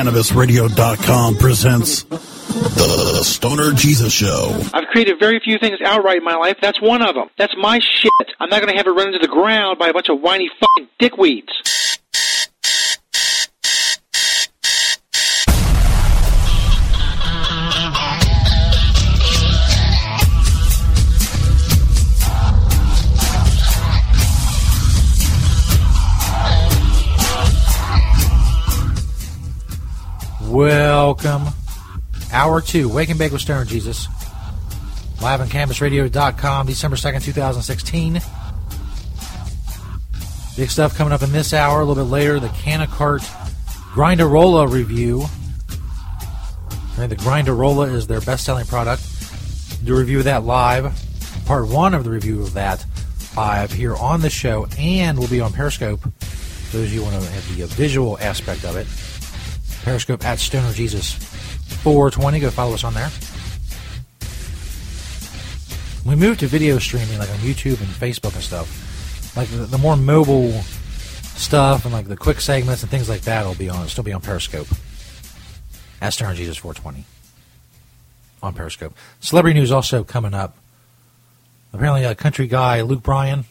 CannabisRadio.com presents The Stoner Jesus Show. I've created very few things outright in my life. That's one of them. That's my shit. I'm not going to have it run into the ground by a bunch of whiny fucking dickweeds. Welcome. Hour two, Wake and Bake with Stoner Jesus. Live on CannabisRadio.com, December 2nd, 2016. Big stuff coming up in this hour. A little bit later, the KannaKart Grindarolla review. Okay, the Grindarolla is their best selling product. Do a review of that live. Part one of the review of that live here on the show, and will be on Periscope. Those of you who want to have the visual aspect of it. Periscope at Stoner Jesus 420. Go follow us on there. We moved to video streaming like on YouTube and Facebook and stuff. Like the, the more mobile stuff and like the quick segments and things like that will be on still be on Periscope. At Stoner Jesus 420 on Periscope. Celebrity news also coming up. Apparently, a country guy, Luke Bryan,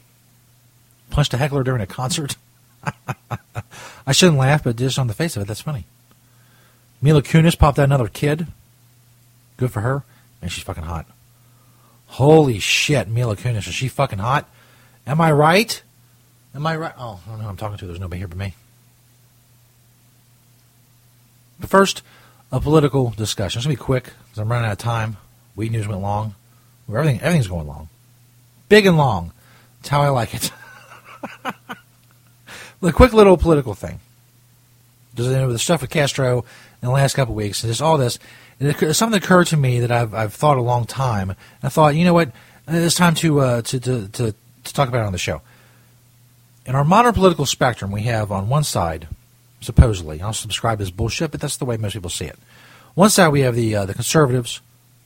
punched a heckler during a concert. I shouldn't laugh, but just on the face of it, that's funny. Mila Kunis popped out another kid. Good for her. Man, she's fucking hot. Holy shit, Mila Kunis. Is she fucking hot? Am I right? Am I right? Oh, I don't know I'm talking to. There's nobody here but me. But first, a political discussion. It's going to be quick because I'm running out of time. Weed news went long. Everything, everything's going long. Big and long. That's how I like it. the quick little political thing. Does it end with the stuff with Castro in the last couple of weeks, just all this. It, something occurred to me that I've I've thought a long time. I thought, you know what, it's time to, uh, to, to to to talk about it on the show. In our modern political spectrum, we have on one side, supposedly, I'll subscribe as bullshit, but that's the way most people see it. One side we have the uh, the conservatives,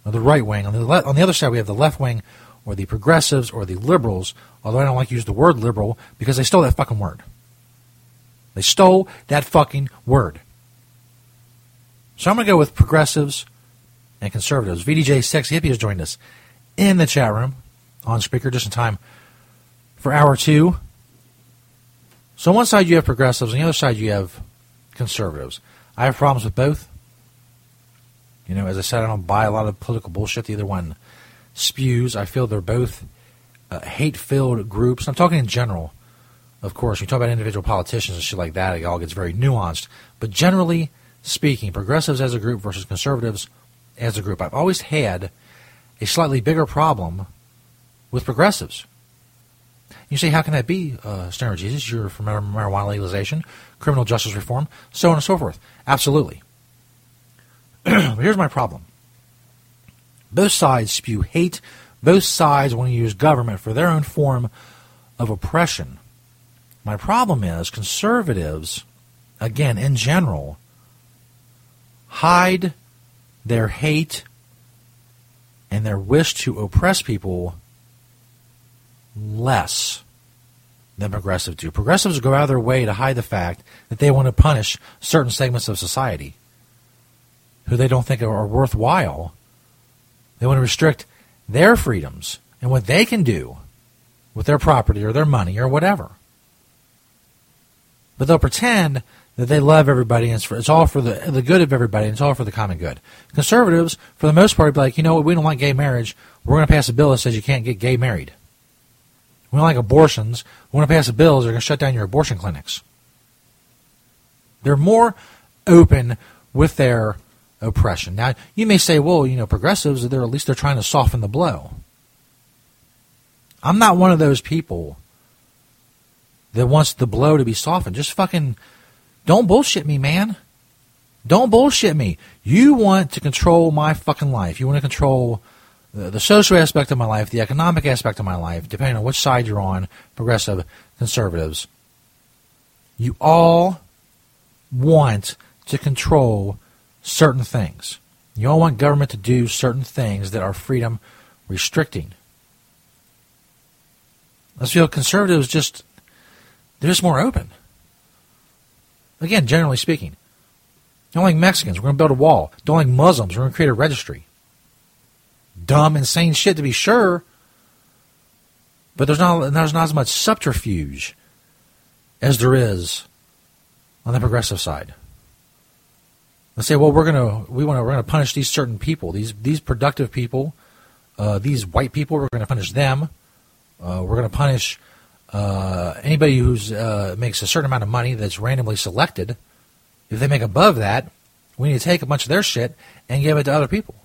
or the right wing. On the le- on the other side we have the left wing, or the progressives, or the liberals. Although I don't like to use the word liberal because they stole that fucking word. They stole that fucking word. So I'm going to go with progressives and conservatives. VDJ Sexy Hippie has joined us in the chat room on speaker just in time for hour two. So on one side you have progressives, on the other side you have conservatives. I have problems with both. You know, as I said, I don't buy a lot of political bullshit the other one spews. I feel they're both uh, hate-filled groups. I'm talking in general, of course. When You talk about individual politicians and shit like that, it all gets very nuanced. But generally, speaking, progressives as a group versus conservatives as a group. I've always had a slightly bigger problem with progressives. You say, how can that be, uh, Stoner Jesus? You're for marijuana legalization, criminal justice reform, so on and so forth. Absolutely. but here's my problem. Both sides spew hate. Both sides want to use government for their own form of oppression. My problem is conservatives, again, in general, hide their hate and their wish to oppress people less than progressives do. Progressives go out of their way to hide the fact that they want to punish certain segments of society who they don't think are worthwhile. They want to restrict their freedoms and what they can do with their property or their money or whatever. But they'll pretend that they love everybody and it's, for, it's all for the the good of everybody and it's all for the common good. Conservatives, for the most part, be like, you know what, we don't like gay marriage. We're going to pass a bill that says you can't get gay married. We don't like abortions. We want to pass a bill that are going to shut down your abortion clinics. They're more open with their oppression. Now, you may say, well, you know, progressives, they're at least they're trying to soften the blow. I'm not one of those people that wants the blow to be softened. Just fucking Don't bullshit me, man. Don't bullshit me. You want to control my fucking life. You want to control the, the social aspect of my life, the economic aspect of my life, depending on which side you're on, progressive, conservatives. You all want to control certain things. You all want government to do certain things that are freedom restricting. Let's feel conservatives just they're just more open. Again, generally speaking. Don't like Mexicans, we're gonna build a wall. Don't like Muslims, we're gonna create a registry. Dumb, insane shit to be sure. But there's not there's not as much subterfuge as there is on the progressive side. Let's say, well, we're gonna we want to we're gonna punish these certain people, these these productive people, uh, these white people. We're gonna punish them. Uh, we're gonna punish uh, anybody who's uh, makes a certain amount of money that's randomly selected. If they make above that, we need to take a bunch of their shit and give it to other people.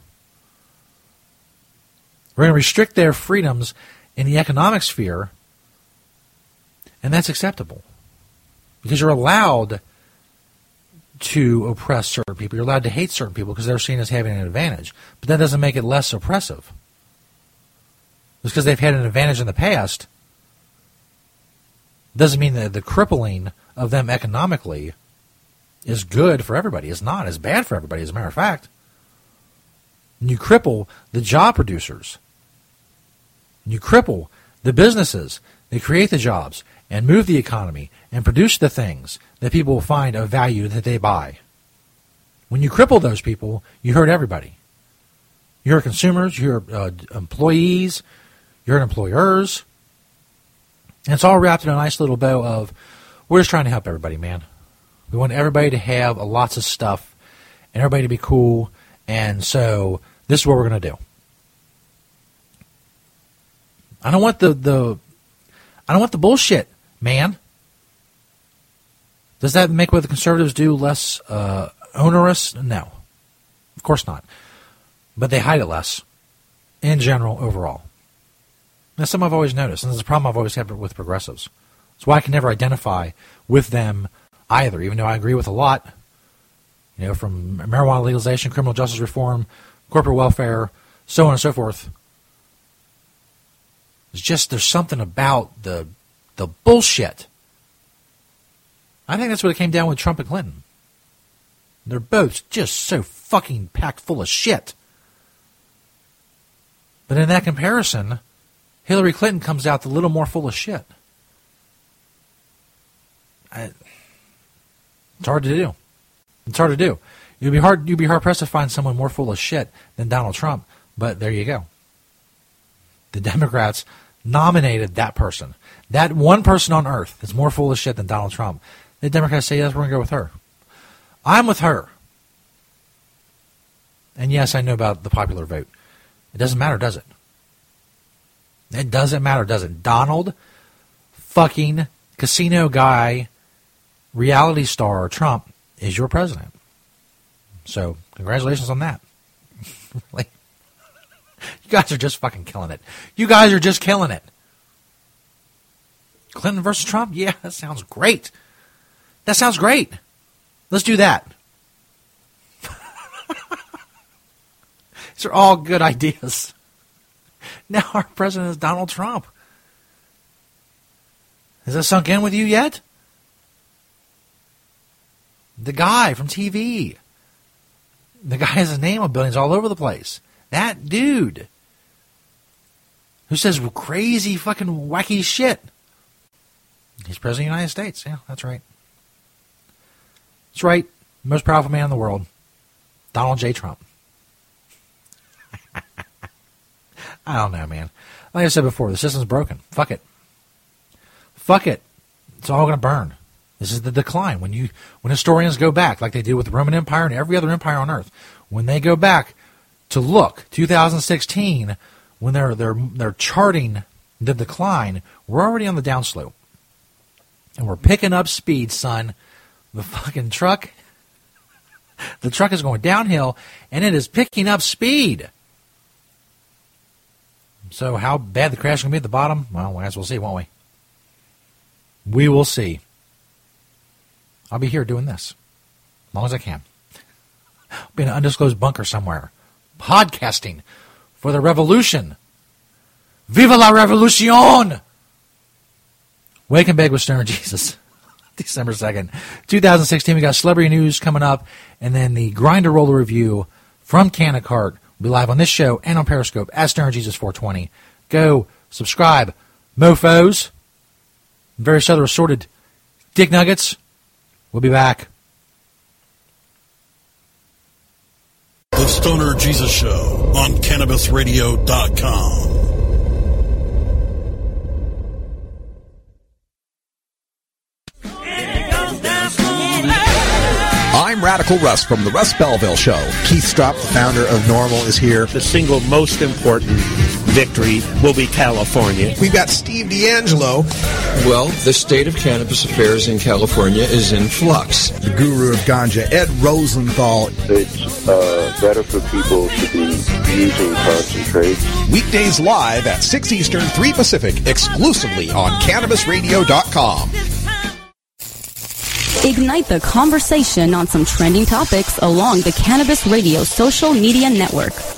We're going to restrict their freedoms in the economic sphere, and that's acceptable because you're allowed to oppress certain people. You're allowed to hate certain people because they're seen as having an advantage. But that doesn't make it less oppressive. Just because they've had an advantage in the past doesn't mean that the crippling of them economically is good for everybody. It's not. It's bad for everybody, as a matter of fact. And you cripple the job producers. And you cripple the businesses that create the jobs and move the economy and produce the things that people find of value that they buy. When you cripple those people, you hurt everybody. You hurt consumers, you hurt uh, employees, you hurt employers. And it's all wrapped in a nice little bow of we're just trying to help everybody, man. We want everybody to have lots of stuff and everybody to be cool. And so this is what we're going to do. I don't want the, the I don't want the bullshit, man. Does that make what the conservatives do less uh, onerous? No, of course not. But they hide it less, in general, overall. That's something I've always noticed, and it's a problem I've always had with progressives. That's why I can never identify with them either, even though I agree with a lot. You know, from marijuana legalization, criminal justice reform, corporate welfare, so on and so forth. It's just there's something about the the bullshit I think that's what it came down with Trump and Clinton. They're both just so fucking packed full of shit. But in that comparison, Hillary Clinton comes out a little more full of shit. I, it's hard to do. It's hard to do. You'd be hard. You'd be hard pressed to find someone more full of shit than Donald Trump. But there you go. The Democrats nominated that person. That one person on earth that's more full of shit than Donald Trump. The Democrats say, yes, we're going to go with her. I'm with her. And yes, I know about the popular vote. It doesn't matter, does it? It doesn't matter, does it? Donald fucking casino guy, reality star Trump is your president. So, congratulations on that. like, you guys are just fucking killing it. You guys are just killing it. Clinton versus Trump? Yeah, that sounds great. That sounds great. Let's do that. These are all good ideas. Now our president is Donald Trump. Has that sunk in with you yet? The guy from TV. The guy has a name on billions all over the place. That dude who says crazy fucking wacky shit. He's president of the United States. Yeah, that's right. That's right. Most powerful man in the world. Donald J. Trump. I don't know, man. Like I said before, the system's broken. Fuck it. Fuck it. It's all going to burn. This is the decline. When you when historians go back, like they did with the Roman Empire and every other empire on earth, when they go back to look, 2016, when they're they're they're charting the decline, we're already on the downslope, and we're picking up speed, son the fucking truck, the truck is going downhill and it is picking up speed. So, how bad the crash can be at the bottom? Well, we'll see, won't we? We will see. I'll be here doing this as long as I can. I'll be in an undisclosed bunker somewhere, podcasting for the revolution. Viva la revolution! Wake and beg with Stoner Jesus. December 2nd, 2016. We got celebrity news coming up, and then the Grindarolla review from KannaKart be live on this show and on Periscope at Stoner Jesus 420. Go subscribe, mofos, various other assorted dick nuggets. We'll be back. The Stoner Jesus Show on CannabisRadio.com. I'm Radical Russ from the Russ Belville Show. Keith Stroup, the founder of NORML, is here. The single most important victory will be California. We've got Steve DeAngelo. Well, the state of cannabis affairs in California is in flux. The guru of ganja, Ed Rosenthal. It's uh, better for people to be using concentrates. Weekdays live at 6 Eastern, 3 Pacific, exclusively on CannabisRadio.com. Ignite the conversation on some trending topics along the Cannabis Radio social media network.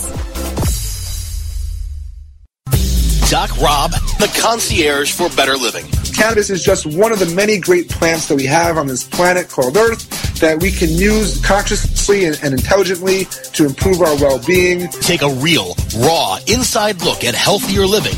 Doc Rob, the concierge for better living. Cannabis is just one of the many great plants that we have on this planet called Earth that we can use consciously and, and intelligently to improve our well-being. Take a real, raw, inside look at healthier living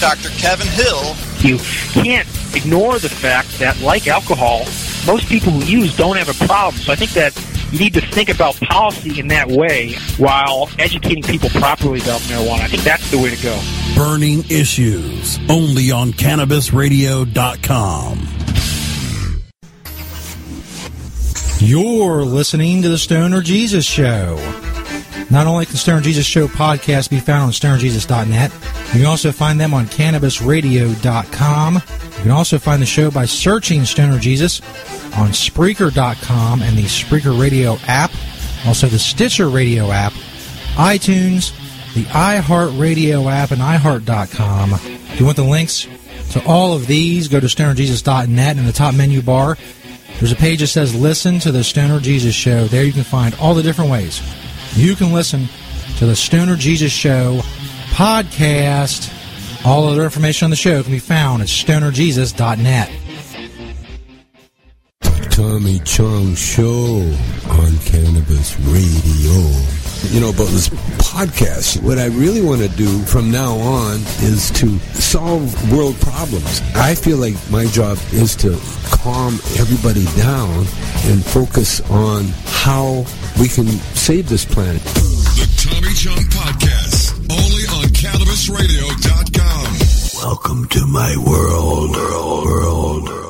Dr. Kevin Hill. You can't ignore the fact that, like alcohol, most people who use don't have a problem. So I think that you need to think about policy in that way while educating people properly about marijuana. I think that's the way to go. Burning Issues, only on CannabisRadio.com. You're listening to the Stoner Jesus Show. Not only can Stoner Jesus Show podcast be found on stonerjesus.net, you can also find them on cannabisradio.com. You can also find the show by searching Stoner Jesus on Spreaker.com and the Spreaker Radio app, also the Stitcher Radio app, iTunes, the iHeartRadio app, and iHeart.com. If you want the links to all of these, go to stonerjesus.net in the top menu bar. There's a page that says Listen to the Stoner Jesus Show. There you can find all the different ways you can listen to the Stoner Jesus Show podcast. All other information on the show can be found at stonerjesus.net. Tommy Chong Show on Cannabis Radio. You know, about this podcast, what I really want to do from now on is to solve world problems. I feel like my job is to calm everybody down and focus on how we can save this planet. The Tommy Chong Podcast, only on CannabisRadio.com. Welcome to my world. world, world, world.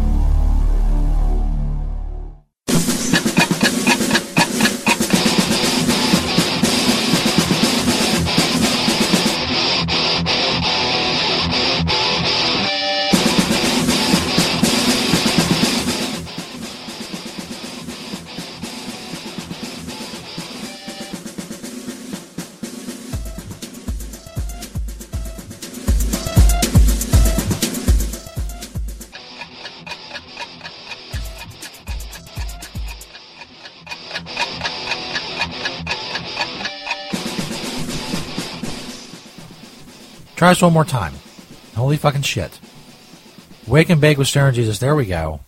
Try this one more time. Holy fucking shit. Wake and Bake with Stoner Jesus. There we go.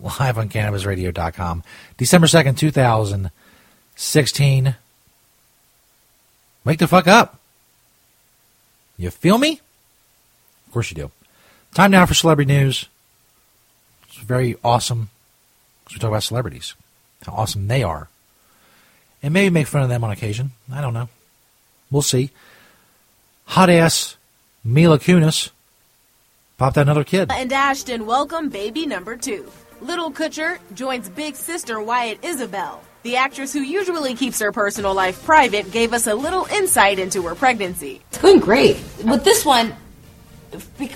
Live on CannabisRadio.com. December 2nd, 2016. Wake the fuck up. You feel me? Of course you do. Time now for celebrity news. It's very awesome because we talk about celebrities, how awesome they are, and maybe make fun of them on occasion. I don't know. We'll see. Hot ass Mila Kunis popped out another kid. And Ashton welcome baby number two. Little Kutcher joins big sister Wyatt Isabelle. The actress who usually keeps her personal life private gave us a little insight into her pregnancy. It's going great. With this one,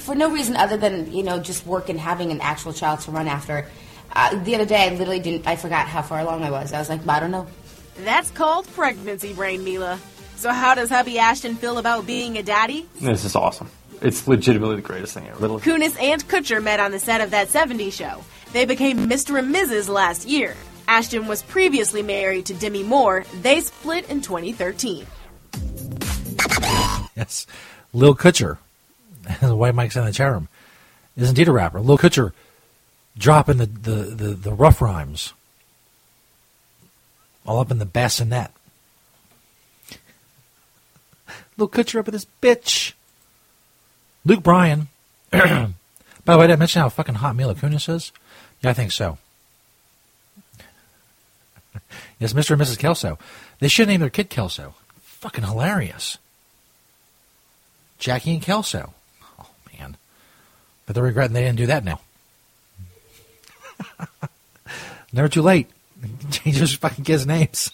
for no reason other than you know just work and having an actual child to run after. Uh, the other day, I literally didn't. I forgot how far along I was. I was like, I don't know. That's called pregnancy brain, Mila. So how does hubby Ashton feel about being a daddy? This is awesome. It's legitimately the greatest thing ever. Little Kunis and Kutcher met on the set of that 70s show. They became Mr. and Mrs. last year. Ashton was previously married to Demi Moore. They split in 2013. Yes. Lil Kutcher, the white Mike's in the chat room, is indeed a rapper. Lil Kutcher dropping the, the, the, the rough rhymes all up in the bassinet. Lil Kutcher up with this bitch. Luke Bryan. By the way, did I mention how fucking hot Mila Kunis is? Yeah, I think so. yes, Mr. and Mrs. Kelso. They should name their kid Kelso. Fucking hilarious. Jackie and Kelso. Oh, man. But they're regretting they didn't do that now. Never too late. Change those fucking kids' names.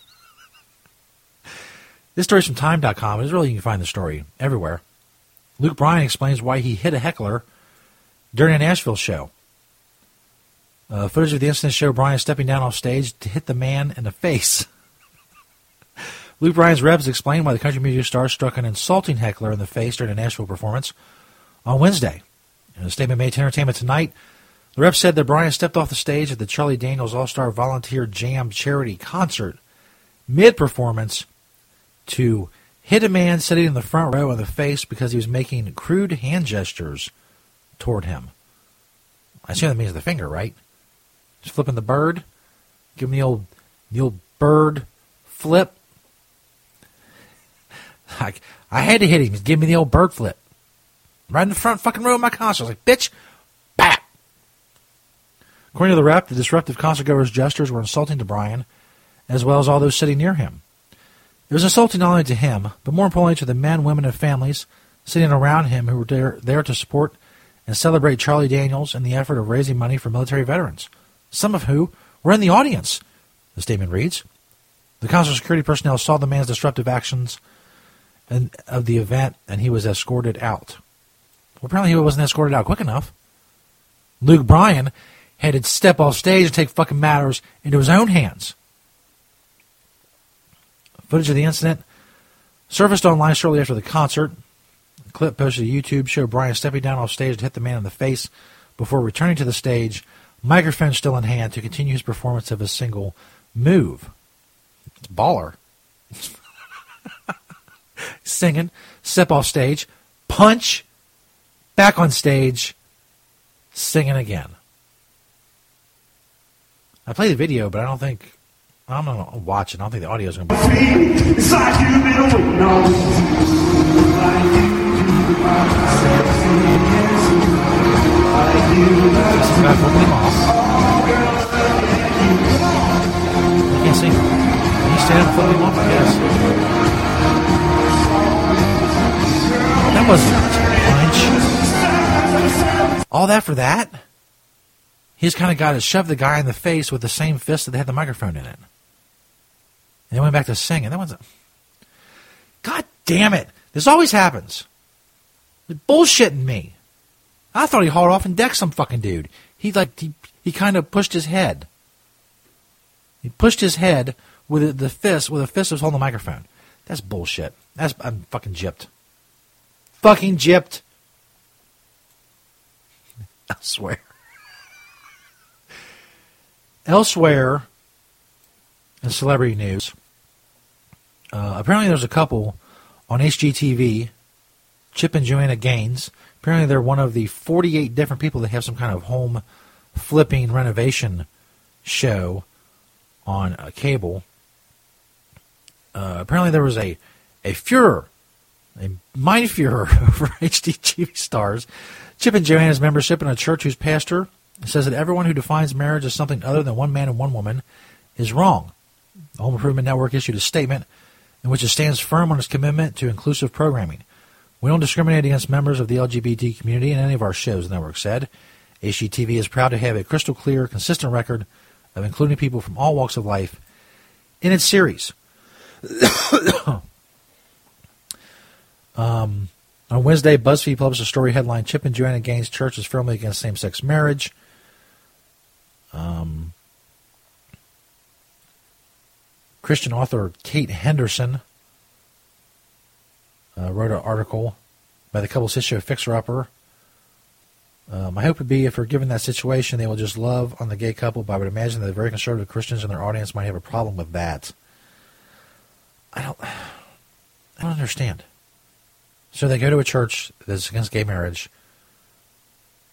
This story's from Time.com. It's really, you can find the story everywhere. Luke Bryan explains why he hit a heckler during a Nashville show. Uh, footage of the incident showed Bryan stepping down off stage to hit the man in the face. Luke Bryan's reps explained why the country music star struck an insulting heckler in the face during a Nashville performance on Wednesday. In a statement made to Entertainment Tonight, the rep said that Bryan stepped off the stage at the Charlie Daniels All Star Volunteer Jam charity concert mid performance to hit a man sitting in the front row in the face because he was making crude hand gestures toward him. I assume that means the finger, right? Just flipping the bird. Give him the old, the old bird flip. I, I had to hit him. Giving me the old bird flip. Right in the front fucking row of my concert. I was like, bitch, bat. According to the rep, the disruptive concertgoer's gestures were insulting to Bryan, as well as all those sitting near him. It was insulting not only to him, but more importantly to the men, women, and families sitting around him who were there, there to support and celebrate Charlie Daniels in the effort of raising money for military veterans, some of who were in the audience, the statement reads. The concert security personnel saw the man's disruptive actions and, of the event, and he was escorted out. Well, apparently he wasn't escorted out quick enough. Luke Bryan had to step off stage and take fucking matters into his own hands. Footage of the incident surfaced online shortly after the concert. The clip posted to YouTube showed Bryan stepping down off stage to hit the man in the face before returning to the stage, microphone still in hand, to continue his performance of a single move. It's baller. Singing, step off stage, punch, back on stage, singing again. I play the video, but I don't think I'm gonna watch it. I don't think the audio is gonna be. It's like you've been waiting on About flipping off. I can't see him. Can you stand and flip him off? I guess. That wasn't a punch. All that for that? He's kind of got to shove the guy in the face with the same fist that they had the microphone in it. And then went back to singing. That one's a... God damn it. This always happens. They're bullshitting me. I thought he hauled off and decked some fucking dude. He like he, he kind of pushed his head. He pushed his head with the fist with a fist that was holding the microphone. That's bullshit. That's I'm fucking gypped. Fucking gypped. Elsewhere. Elsewhere in celebrity news, uh, apparently there's a couple on HGTV Chip and Joanna Gaines. Apparently, they're one of the 48 different people that have some kind of home flipping renovation show on a cable. Uh, apparently, there was a a furor, a mind furor over HGTV stars. Chip and Joanna's membership in a church whose pastor says that everyone who defines marriage as something other than one man and one woman is wrong. The Home Improvement Network issued a statement in which it stands firm on its commitment to inclusive programming. We don't discriminate against members of the LGBT community in any of our shows, the network said. HGTV is proud to have a crystal clear, consistent record of including people from all walks of life in its series. um, on Wednesday, BuzzFeed published a story headline Chip and Joanna Gaines' church is firmly against same sex marriage. Um, Christian author Kate Henderson uh, wrote an article by the couple's issue of Fixer Upper. Um, my hope would be if we're given that situation, they will just love on the gay couple, but I would imagine that the very conservative Christians in their audience might have a problem with that. I don't, I don't understand. So they go to a church that's against gay marriage.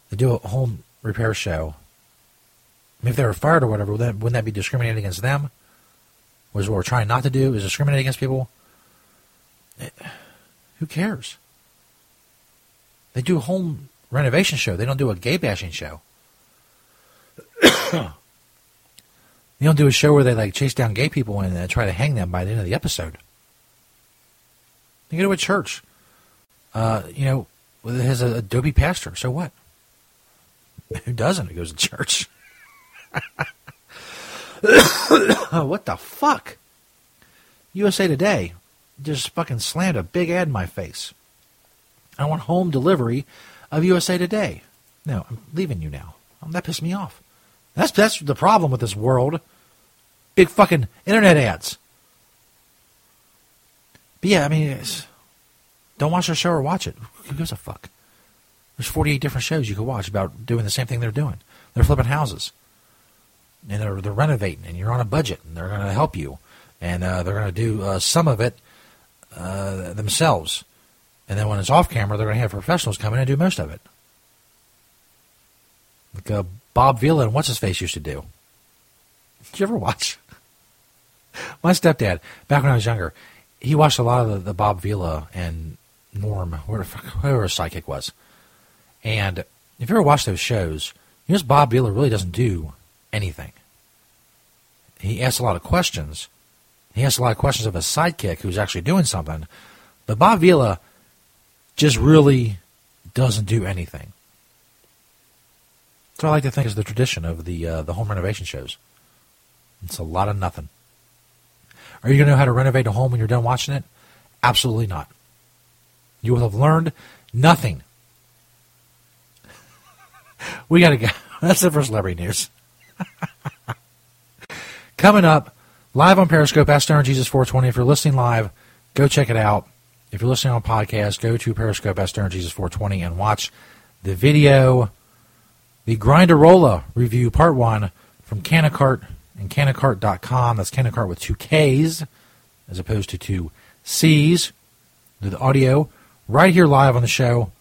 They do a home repair show. I mean, if they were fired or whatever, wouldn't that, wouldn't that be discriminating against them? Was what we're trying not to do is discriminate against people? It, who cares? They do a home renovation show. They don't do a gay bashing show. they don't do a show where they like chase down gay people and uh, try to hang them by the end of the episode. They go to a church. Uh, you know, it has a Adobe pastor. So what? Who doesn't? Who goes to church? what the fuck? USA Today just fucking slammed a big ad in my face. I want home delivery of USA Today. No, I'm leaving you now. Um, that pissed me off. That's that's the problem with this world. Big fucking internet ads. But yeah, I mean, don't watch their show or watch it. Who gives a fuck? There's 48 different shows you could watch about doing the same thing they're doing. They're flipping houses and they're, they're renovating, and you're on a budget, and they're going to help you, and uh, they're going to do uh, some of it uh, themselves, and then when it's off camera, they're going to have professionals come in and do most of it, like uh, Bob Vila and what's his face used to do. Did you ever watch? My stepdad, back when I was younger, he watched a lot of the, the Bob Vila and Norm, whoever his psychic was, and if you ever watch those shows, you know Bob Vila really doesn't do anything. He asks a lot of questions. He asks a lot of questions of a sidekick who's actually doing something. But Bob Vila just really doesn't do anything. So I like to think is the tradition of the uh, the home renovation shows. It's a lot of nothing. Are you going to know how to renovate a home when you're done watching it? Absolutely not. You will have learned nothing. we got to go. That's it for celebrity news. Coming up, live on Periscope, Ask Stoner Jesus 420. If you're listening live, go check it out. If you're listening on podcast, go to Periscope, Ask Stoner Jesus 420, and watch the video, the Grindarolla review, part one, from KannaKart and KannaKart.com. That's KannaKart with two Ks as opposed to two C's. Do the audio right here live on the show.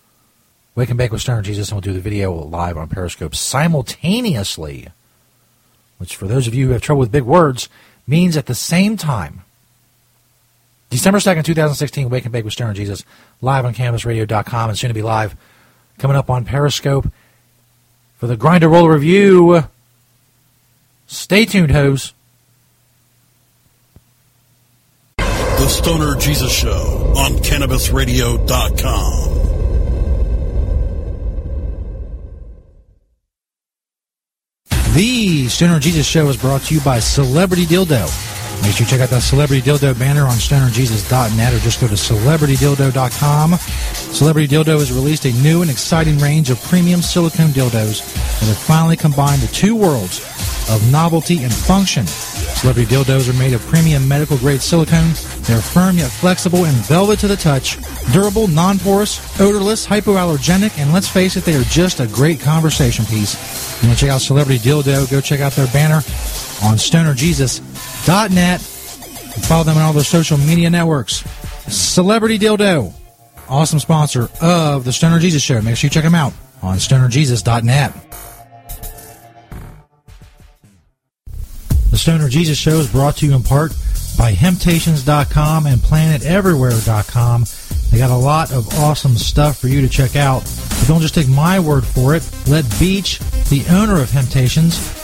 Wake and Bake with Stoner Jesus, and we'll do the video live on Periscope simultaneously which for those of you who have trouble with big words, means at the same time. December 2nd, 2016, Wake and Bake with Stoner Jesus, live on CannabisRadio.com and soon to be live coming up on Periscope for the Grindarolla Review. Stay tuned, hoes. The Stoner Jesus Show on CannabisRadio.com. The Stoner Jesus Show is brought to you by Celebrity Dildo. Make sure you check out that Celebrity Dildo banner on stonerjesus.net or just go to celebritydildo.com. Celebrity Dildo has released a new and exciting range of premium silicone dildos that have finally combined the two worlds of novelty and function. Celebrity dildos are made of premium medical grade silicone. They're firm yet flexible and velvet to the touch, durable, non porous, odorless, hypoallergenic, and let's face it, they are just a great conversation piece. You want to check out Celebrity Dildo? Go check out their banner on stonerjesus.net and follow them on all their social media networks. Celebrity Dildo. awesome sponsor of the Stoner Jesus Show. Make sure you check them out on stonerjesus.net. The Stoner Jesus Show is brought to you in part by Hemptations.com and PlanetEverywhere.com. They got a lot of awesome stuff for you to check out. But don't just take my word for it. Let Beach, the owner of Hemptations,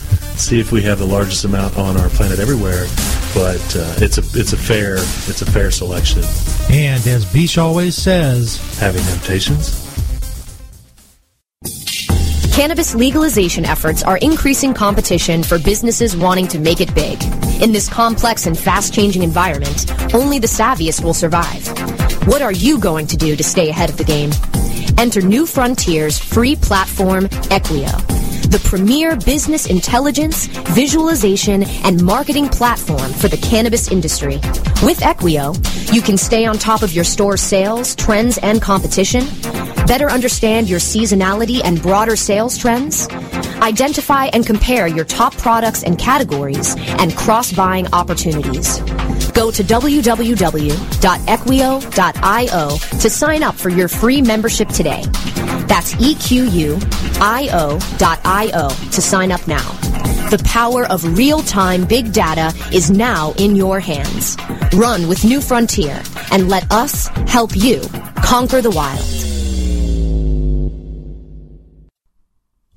see if we have the largest amount on our planet everywhere. But uh, it's a it's a fair it's a fair selection. And as Beach always says, having temptations. Cannabis legalization efforts are increasing competition for businesses wanting to make it big. In this complex and fast changing environment, only the savviest will survive. What are you going to do to stay ahead of the game? Enter New Frontiers free platform Equio the premier business intelligence, visualization, and marketing platform for the cannabis industry. With Equio, you can stay on top of your store sales, trends, and competition, better understand your seasonality and broader sales trends, identify and compare your top products and categories, and cross-buying opportunities. Go to www.equio.io to sign up for your free membership today. That's EQUIO.io to sign up now. The power of real-time big data is now in your hands. Run with New Frontier and let us help you conquer the wild.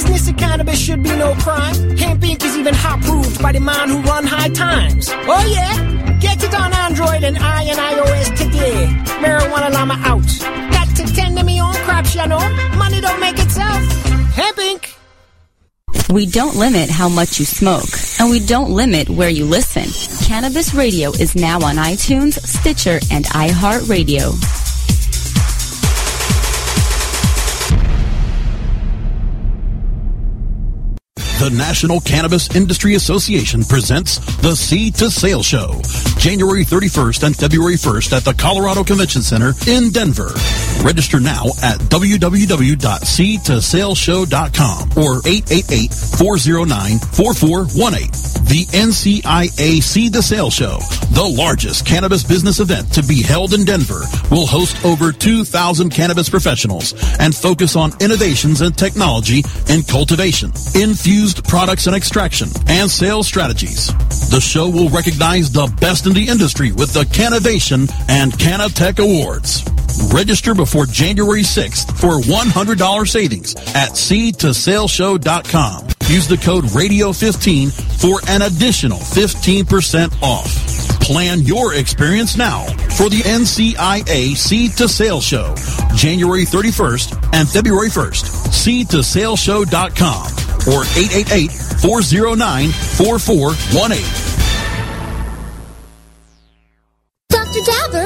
Business of cannabis should be no crime. Hemp Inc. is even hot proved by the man who run high times. Oh yeah? Get it on Android and I and iOS today. Marijuana Llama out. Got to tend to me own crops, you know. Money don't make itself. Hemp Inc. We don't limit how much you smoke, and we don't limit where you listen. Cannabis Radio is now on iTunes, Stitcher, and iHeartRadio. The National Cannabis Industry Association presents the Seed to Sale Show, January 31st and February 1st at the Colorado Convention Center in Denver. Register now at www.seedtosaleshow.com or 888-409-4418. The NCIA Seed to Sale Show, the largest cannabis business event to be held in Denver, will host over 2,000 cannabis professionals and focus on innovations and technology in cultivation, infused products and extraction, and sales strategies. The show will recognize the best in the industry with the Cannovation and Canatech Awards. Register before January 6th for $100 savings at seedtosaleshow.com. Use the code RADIO15 for an additional 15% off. Plan your experience now for the NCIA Seed to Sale Show, January 31st and February 1st. Seedtosaleshow.com or 888-409-4418. Dr. Dabber,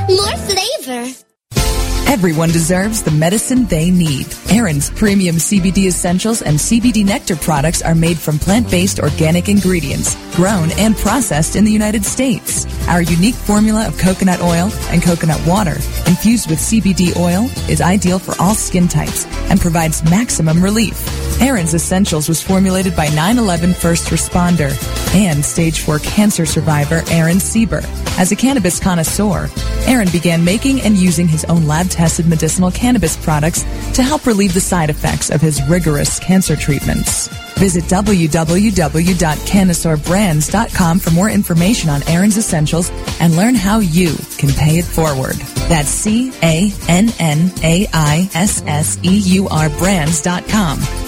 more flavor. Everyone deserves the medicine they need. Aaron's premium CBD essentials and CBD nectar products are made from plant-based organic ingredients, grown and processed in the United States. Our unique formula of coconut oil and coconut water infused with CBD oil is ideal for all skin types and provides maximum relief. Aaron's Essentials was formulated by 9-11 first responder and stage 4 cancer survivor Aaron Sieber. As a cannabis connoisseur, Aaron began making and using his own lab-tested medicinal cannabis products to help relieve the side effects of his rigorous cancer treatments. Visit www.cannaisseurBrands.com for more information on Aaron's Essentials and learn how you can pay it forward. That's C-A-N-N-A-I-S-S-E-U-R brands.com.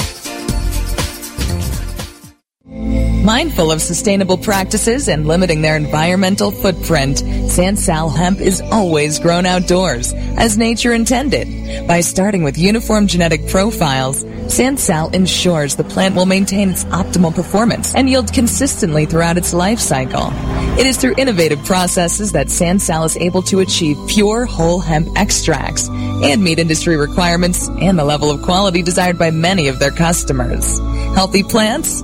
Mindful of sustainable practices and limiting their environmental footprint, Sansal hemp is always grown outdoors, as nature intended. By starting with uniform genetic profiles, Sansal ensures the plant will maintain its optimal performance and yield consistently throughout its life cycle. It is through innovative processes that Sansal is able to achieve pure whole hemp extracts and meet industry requirements and the level of quality desired by many of their customers. Healthy plants,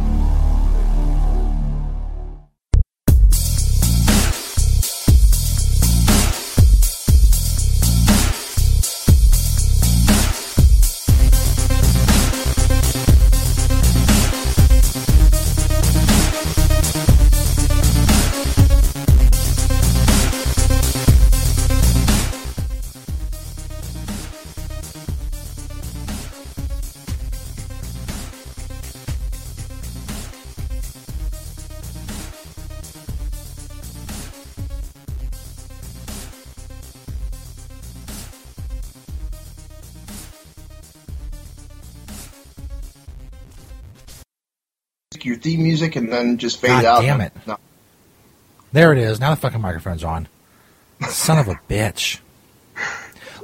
Music and then just fade God out. damn it. No. There it is. Now the fucking microphone's on. Son of a bitch.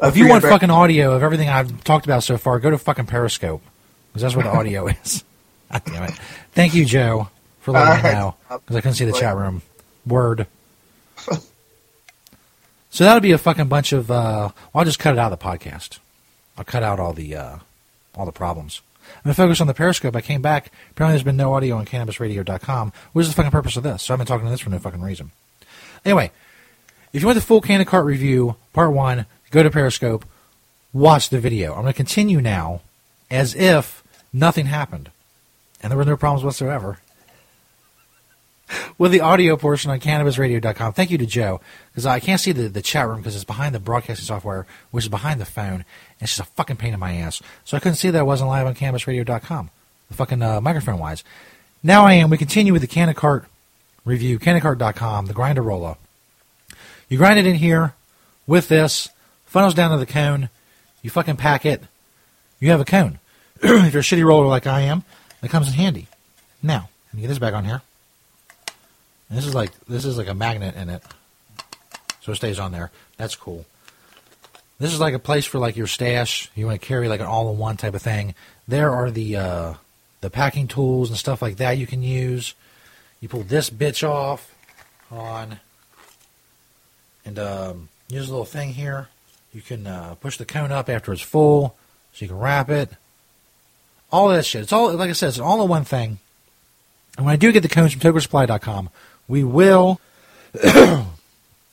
I if you want fucking audio of everything I've talked about so far, go to fucking Periscope because that's where the audio is. God damn it! Thank you, Joe, for letting me know because I couldn't see the chat room. Word. So that'll be a fucking bunch of. Uh, well, I'll just cut it out of the podcast. I'll cut out all the uh, all the problems. I'm gonna focus on the Periscope. I came back. Apparently, there's been no audio on CannabisRadio.com. What is the fucking purpose of this? So I've been talking to this for no fucking reason. Anyway, if you want the full KannaKart review, part one, go to Periscope, watch the video. I'm going to continue now as if nothing happened. And there were no problems whatsoever with the audio portion on CannabisRadio.com. Thank you to Joe, because I can't see the, the chat room because it's behind the broadcasting software, which is behind the phone, and it's just a fucking pain in my ass. So I couldn't see that I wasn't live on CannabisRadio.com, the fucking uh, microphone-wise. Now I am. We continue with the KannaKart review, kannakart.com, the Grindarolla. You grind it in here with this, funnels down to the cone, you fucking pack it, you have a cone. if you're a shitty roller like I am, that comes in handy. Now, let me get this back on here. And this is like this is like a magnet in it, so it stays on there. That's cool. This is like a place for like your stash. You want to carry like an all-in-one type of thing. There are the uh, the packing tools and stuff like that you can use. You pull this bitch off on, and um, use a little thing here. You can uh, push the cone up after it's full, so you can wrap it. All that shit. It's all like I said. It's an all in one thing. And when I do get the cones from TokerSupply.com, we will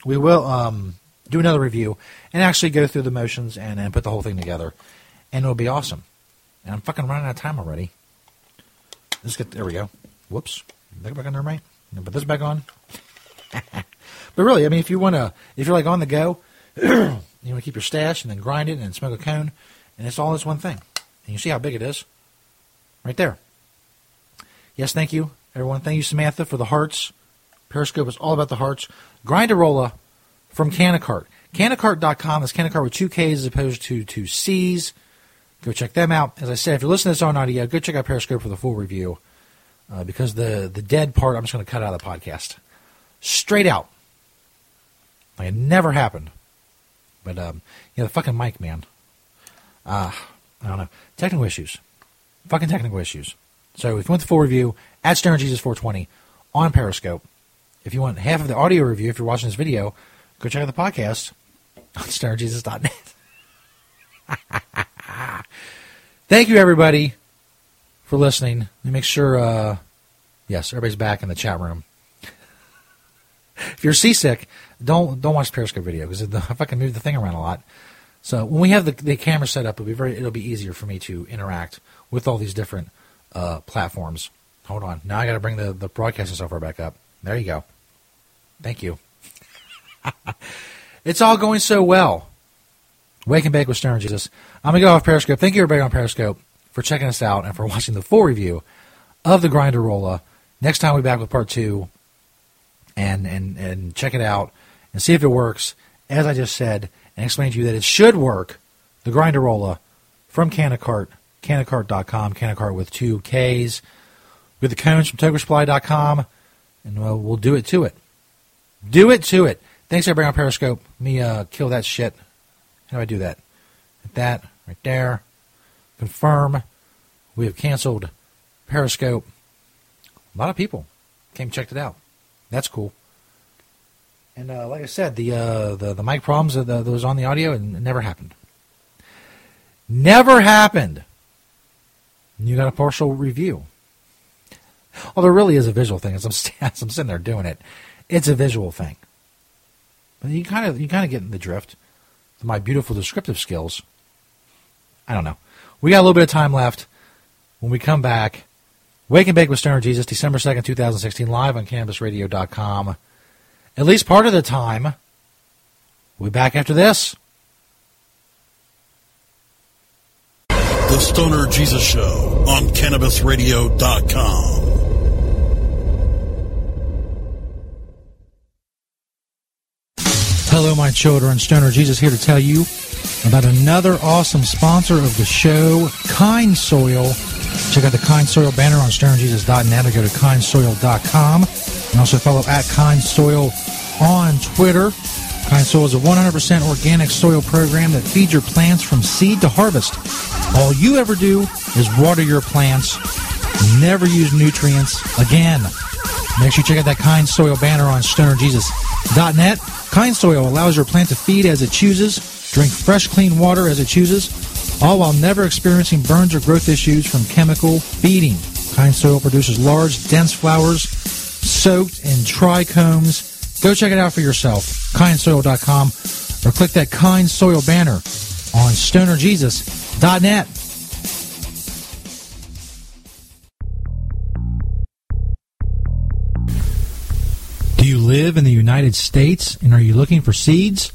we will um, do another review and actually go through the motions and, and put the whole thing together, and it'll be awesome. And I'm fucking running out of time already. Let's get there. We go. Whoops. Back on there, right? Put this back on. but really, I mean, if you want to, if you're like on the go, you want to keep your stash and then grind it and smoke a cone, and it's all this one thing. And you see how big it is, right there. Yes, thank you, everyone. Thank you, Samantha, for the hearts. Periscope is all about the hearts. Grindarolla from KannaKart. KannaKart.com is KannaKart with two K's as opposed to two C's. Go check them out. As I said, if you're listening to this on audio, go check out Periscope for the full review. Uh, because the the dead part, I'm just going to cut out of the podcast. Straight out. Like it never happened. But, um, you know, the fucking mic, man. Uh, I don't know. Technical issues. Fucking technical issues. So if you want the full review, at Stoner Jesus 420 on Periscope. If you want half of the audio review, if you're watching this video, go check out the podcast on stonerjesus.net. Thank you, everybody, for listening. Let me make sure, uh, yes, everybody's back in the chat room. if you're seasick, don't don't watch the Periscope video because if I can move the thing around a lot. So when we have the, the camera set up, it'll be very it'll be easier for me to interact with all these different uh, platforms. Hold on, now I got to bring the the broadcasting software back up. There you go. Thank you. it's all going so well. Wake and Bake with Stoner Jesus. I'm going to go off Periscope. Thank you, everybody on Periscope, for checking us out and for watching the full review of the Grindarolla. Next time we'll be back with part two and, and, and check it out and see if it works, as I just said, and explain to you that it should work. The Grindarolla from KannaKart, kannakart.com, KannaKart with two Ks, with the cones from tokersupply.com, and we'll, we'll do it to it. Do it to it. Thanks, everybody on Periscope. Let me uh, kill that shit. How do I do that? That right there. Confirm. We have canceled Periscope. A lot of people came checked it out. That's cool. And uh, like I said, the uh, the the mic problems that, that was on the audio and it never happened. Never happened. You got a partial review. Well, there really is a visual thing. As I'm, as I'm sitting there doing it, it's a visual thing. But you kind of you kind of get in the drift. My beautiful descriptive skills. I don't know. We got a little bit of time left. When we come back, Wake and Bake with Stoner Jesus, December 2nd, 2016, live on CannabisRadio.com. At least part of the time. We'll be back after this. The Stoner Jesus Show on CannabisRadio.com. Hello, my children. Stoner Jesus here to tell you about another awesome sponsor of the show, Kind Soil. Check out the Kind Soil banner on stonerjesus.net or go to kindsoil.com. And also follow at Kind Soil on Twitter. Kind Soil is a 100% organic soil program that feeds your plants from seed to harvest. All you ever do is water your plants. Never use nutrients again. Make sure you check out that Kind Soil banner on stonerjesus.net. Kind Soil allows your plant to feed as it chooses, drink fresh, clean water as it chooses, all while never experiencing burns or growth issues from chemical feeding. Kind Soil produces large, dense flowers soaked in trichomes. Go check it out for yourself. KindSoil.com or click that Kind Soil banner on stonerjesus.net. live in the United States and are you looking for seeds?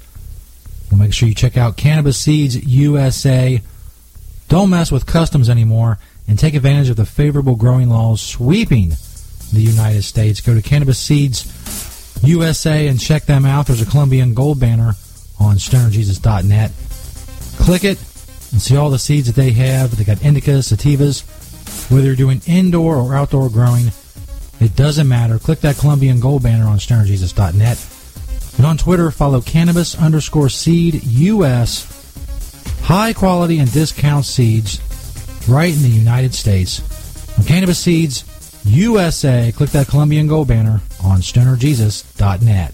Well, make sure you check out Cannabis Seeds USA. Don't mess with customs anymore and take advantage of the favorable growing laws sweeping the United States. Go to Cannabis Seeds USA and check them out. There's a Colombian gold banner on stonerjesus.net. Click it and see all the seeds that they have. They got indicas, sativas. Whether you're doing indoor or outdoor growing, it doesn't matter. Click that Colombian gold banner on stonerjesus.net. And on Twitter, follow cannabis underscore seed US. High quality and discount seeds right in the United States. On Cannabis Seeds USA, click that Colombian gold banner on stonerjesus.net.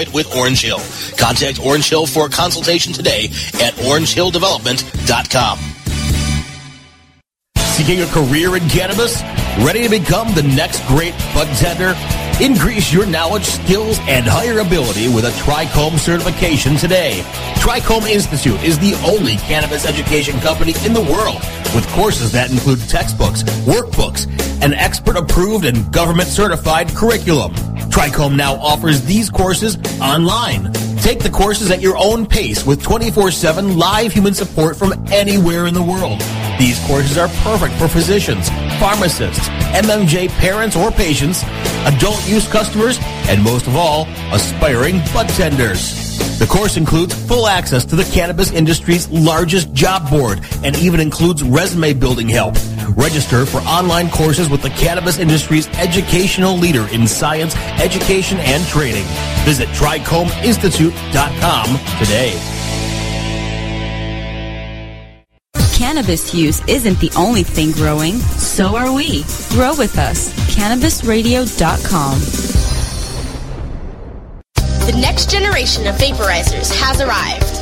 with Orange Hill. Contact Orange Hill for a consultation today at orangehilldevelopment.com. Seeking a career in cannabis? Ready to become the next great bud tender? Increase your knowledge, skills, and higher ability with a Trichome certification today. Trichome Institute is the only cannabis education company in the world with courses that include textbooks, workbooks, an expert approved and government certified curriculum. Trichome now offers these courses online. Take the courses at your own pace with 24-7 live human support from anywhere in the world. These courses are perfect for physicians, pharmacists, MMJ parents or patients, adult use customers, and most of all, aspiring bud tenders. The course includes full access to the cannabis industry's largest job board and even includes resume building help. Register for online courses with the cannabis industry's educational leader in science, education, and training. Visit TrichomeInstitute.com today. Cannabis use isn't the only thing growing, so are we. Grow with us. CannabisRadio.com. The next generation of vaporizers has arrived.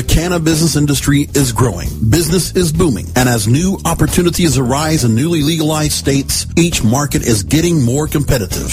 The cannabis business industry is growing. Business is booming. And as new opportunities arise in newly legalized states, each market is getting more competitive.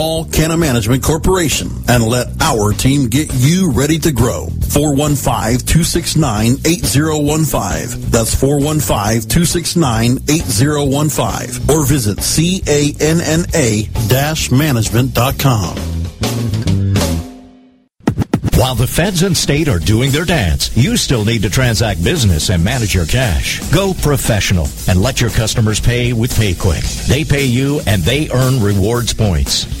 Canna Management Corporation and let our team get you ready to grow. 415-269-8015. That's 415-269-8015. Or visit canna-management.com. While the feds and state are doing their dance, you still need to transact business and manage your cash. Go professional and let your customers pay with PayQwick. They pay you and they earn rewards points.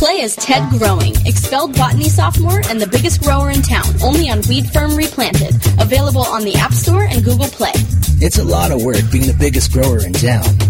Play as Ted Growing, expelled botany sophomore and the biggest grower in town, only on Weed Firm Replanted. Available on the App Store and Google Play. It's a lot of work being the biggest grower in town.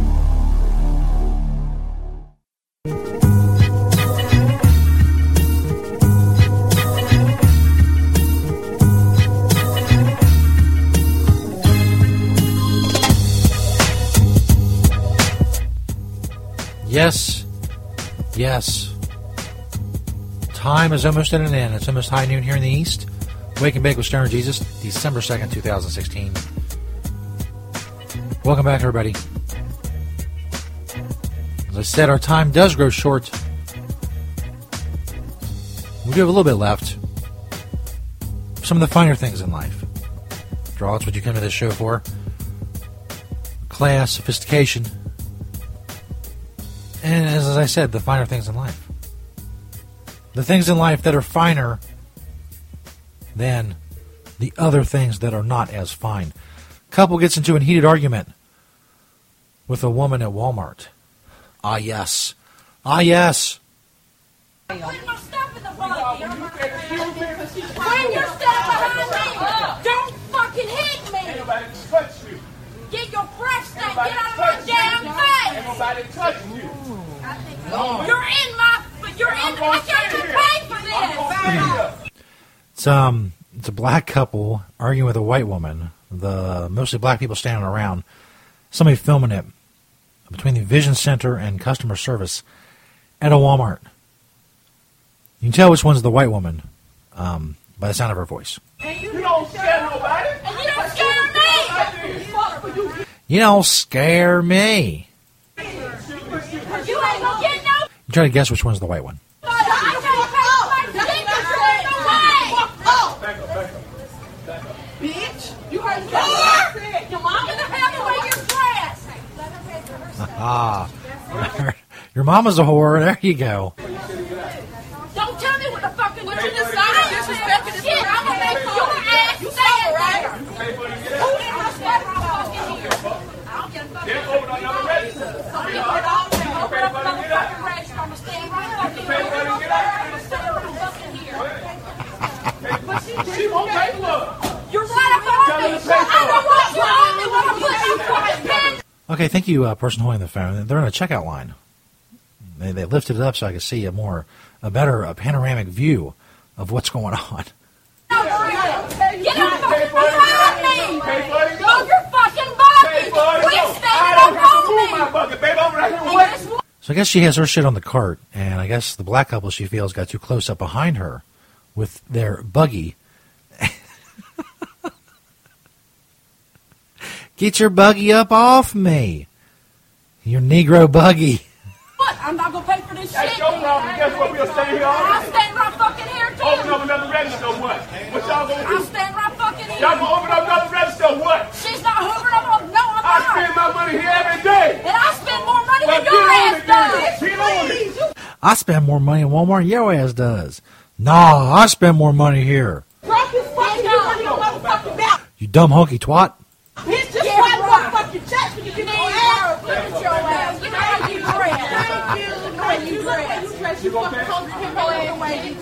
Yes. Yes. Time is almost at an end. It's almost high noon here in the East. Wake and Bake with Stoner Jesus, December 2nd, 2016. Welcome back, everybody. As I said, our time does grow short. We do have a little bit left. Some of the finer things in life. That's what you come to this show for. Class, sophistication, and as I said, the finer things in life. The things in life that are finer than the other things that are not as fine. Couple gets into a heated argument with a woman at Walmart. Ah, yes. Ah, yes. Bring your stuff behind me! Don't fucking hit me! Get your breath stank! Get out of my damn face! Nobody touched you. You're in my... You're in... I can't even pay for this! It's um, it's a black couple arguing with a white woman. The mostly black people standing around. Somebody filming it between the Vision Center and customer service at a Walmart. You can tell which one's the white woman um, by the sound of her voice. You don't scare nobody. You don't scare me! You don't scare me. You ain't gonna no... You to guess which one's the white one. Bitch, you heard me. Your mom in the way you're. Ah, your mama's a whore. There you go. Don't tell me what the fucking what you decide. Disrespecting this shit. I'm gonna make your ass stay right. Who disrespect my fucking here? I don't get a fucking. Get over another register. Open up another fucking register. I'm gonna stand right fucking here. I'm gonna stand right fucking here. She won't pay for it. You're right about me. I don't want you on me when I put you fucking pen. Okay, thank you, uh, person holding the phone. They're in a checkout line. They, they lifted it up so I could see a more, a better, a panoramic view of what's going on. So I guess she has her shit on the cart, and I guess the black couple she feels got too close up behind her with their buggy. Get your buggy up off me. Your Negro buggy. What? I'm not gonna pay for this That's shit. your problem. Guess what? We'll stay here all I'll day. stand right fucking here too. Open up another register or what? What y'all gonna do? I'll do? stand right fucking here. Y'all gonna open up another register or what? She's not hoovering up no, I'm I not. spend my money here every day. And I spend more money Well, than your ass it, does. Get on it. I spend more money in Walmart than your ass does. Nah, I spend more money here. Drop this fucking gun in your motherfucking mouth. You dumb honky twat. Bitch, just wipe off fucking chest when you get your ass. Look at your ass. Look how you dress. Thank you. Look how you dress. You fucking supposed to hit the way.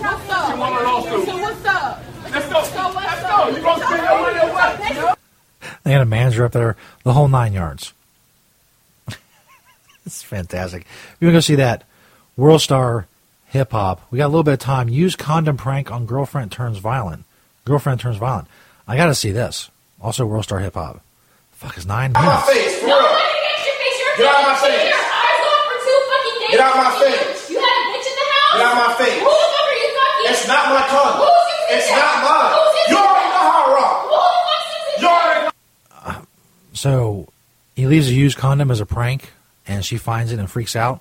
What's up? You want a lawsuit? So what's up? Let's go. So what's Let's up? go. You gonna spend your money or what? They had a manager up there, the whole nine yards. it's fantastic. You want to go see that World Star Hip Hop? We got a little bit of time. Use condom prank on girlfriend turns violent. Girlfriend turns violent. I got to see this. Also, World Star Hip Hop. Fuck is nine minutes. Out of my face, for real. Get out of my face. Get out of my face. You had a bitch in the house? Get out my face. Who the fuck are you fucking? It's not my condom. Who's his It's not mine. Who's his You is already it? know how I rock. Who the fuck's his is You it? already know. So he leaves a used condom as a prank, and she finds it and freaks out,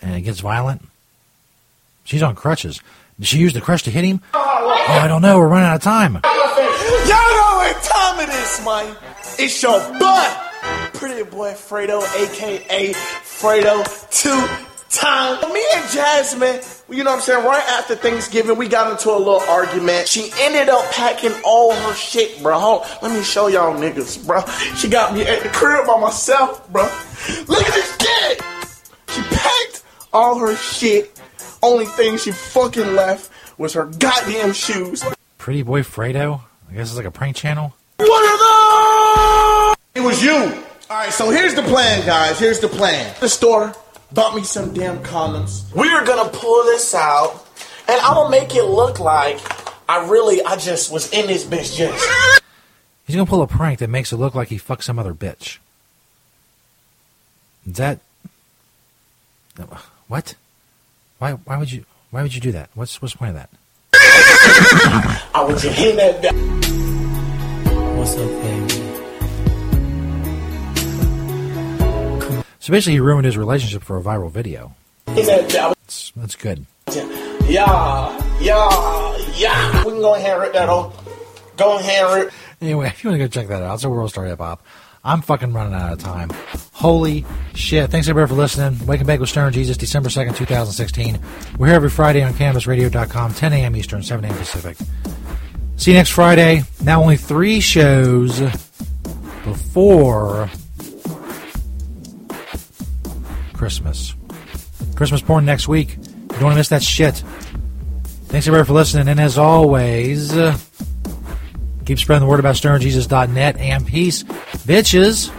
and it gets violent. She's on crutches. Did she use the crutch to hit him? Oh, I don't know. We're running out of time. Y'all know what time it is, man. It's your butt. Pretty boy Fredo, aka Fredo, two time. Me and Jasmine, you know what I'm saying? Right after Thanksgiving, we got into a little argument. She ended up packing all her shit, bro. Hold- Let me show y'all niggas, bro. She got me at the crib by myself, bro. Look at this shit. She packed all her shit. Only thing she fucking left was her goddamn shoes. Pretty boy Fredo. I guess it's like a prank channel. What are those? It was you. All right, so here's the plan, guys. Here's the plan. The store bought me some damn condoms. We are gonna pull this out, and I'm gonna make it look like I really, I just was in this bitch just. He's gonna pull a prank that makes it look like he fucked some other bitch. Is that What? Why? Why would you? Why would you do that? What's what's the point of that? I want you to hear that. What's up, baby? So basically, he ruined his relationship for a viral video. That's, that's good. Yeah, yeah, yeah. We can go ahead and rip that off. Go ahead and rip. Anyway, if you want to go check that out, it's a World Star Hip Hop. I'm fucking running out of time. Holy shit. Thanks everybody for listening. Wake and Bake with Stoner Jesus, December 2nd, 2016. We're here every Friday on CannabisRadio.com, 10 a.m. Eastern, 7 a.m. Pacific. See you next Friday. Now only three shows before Christmas. Christmas porn next week. You don't want to miss that shit. Thanks everybody for listening. And as always, uh, keep spreading the word about StonerJesus.net and peace, bitches.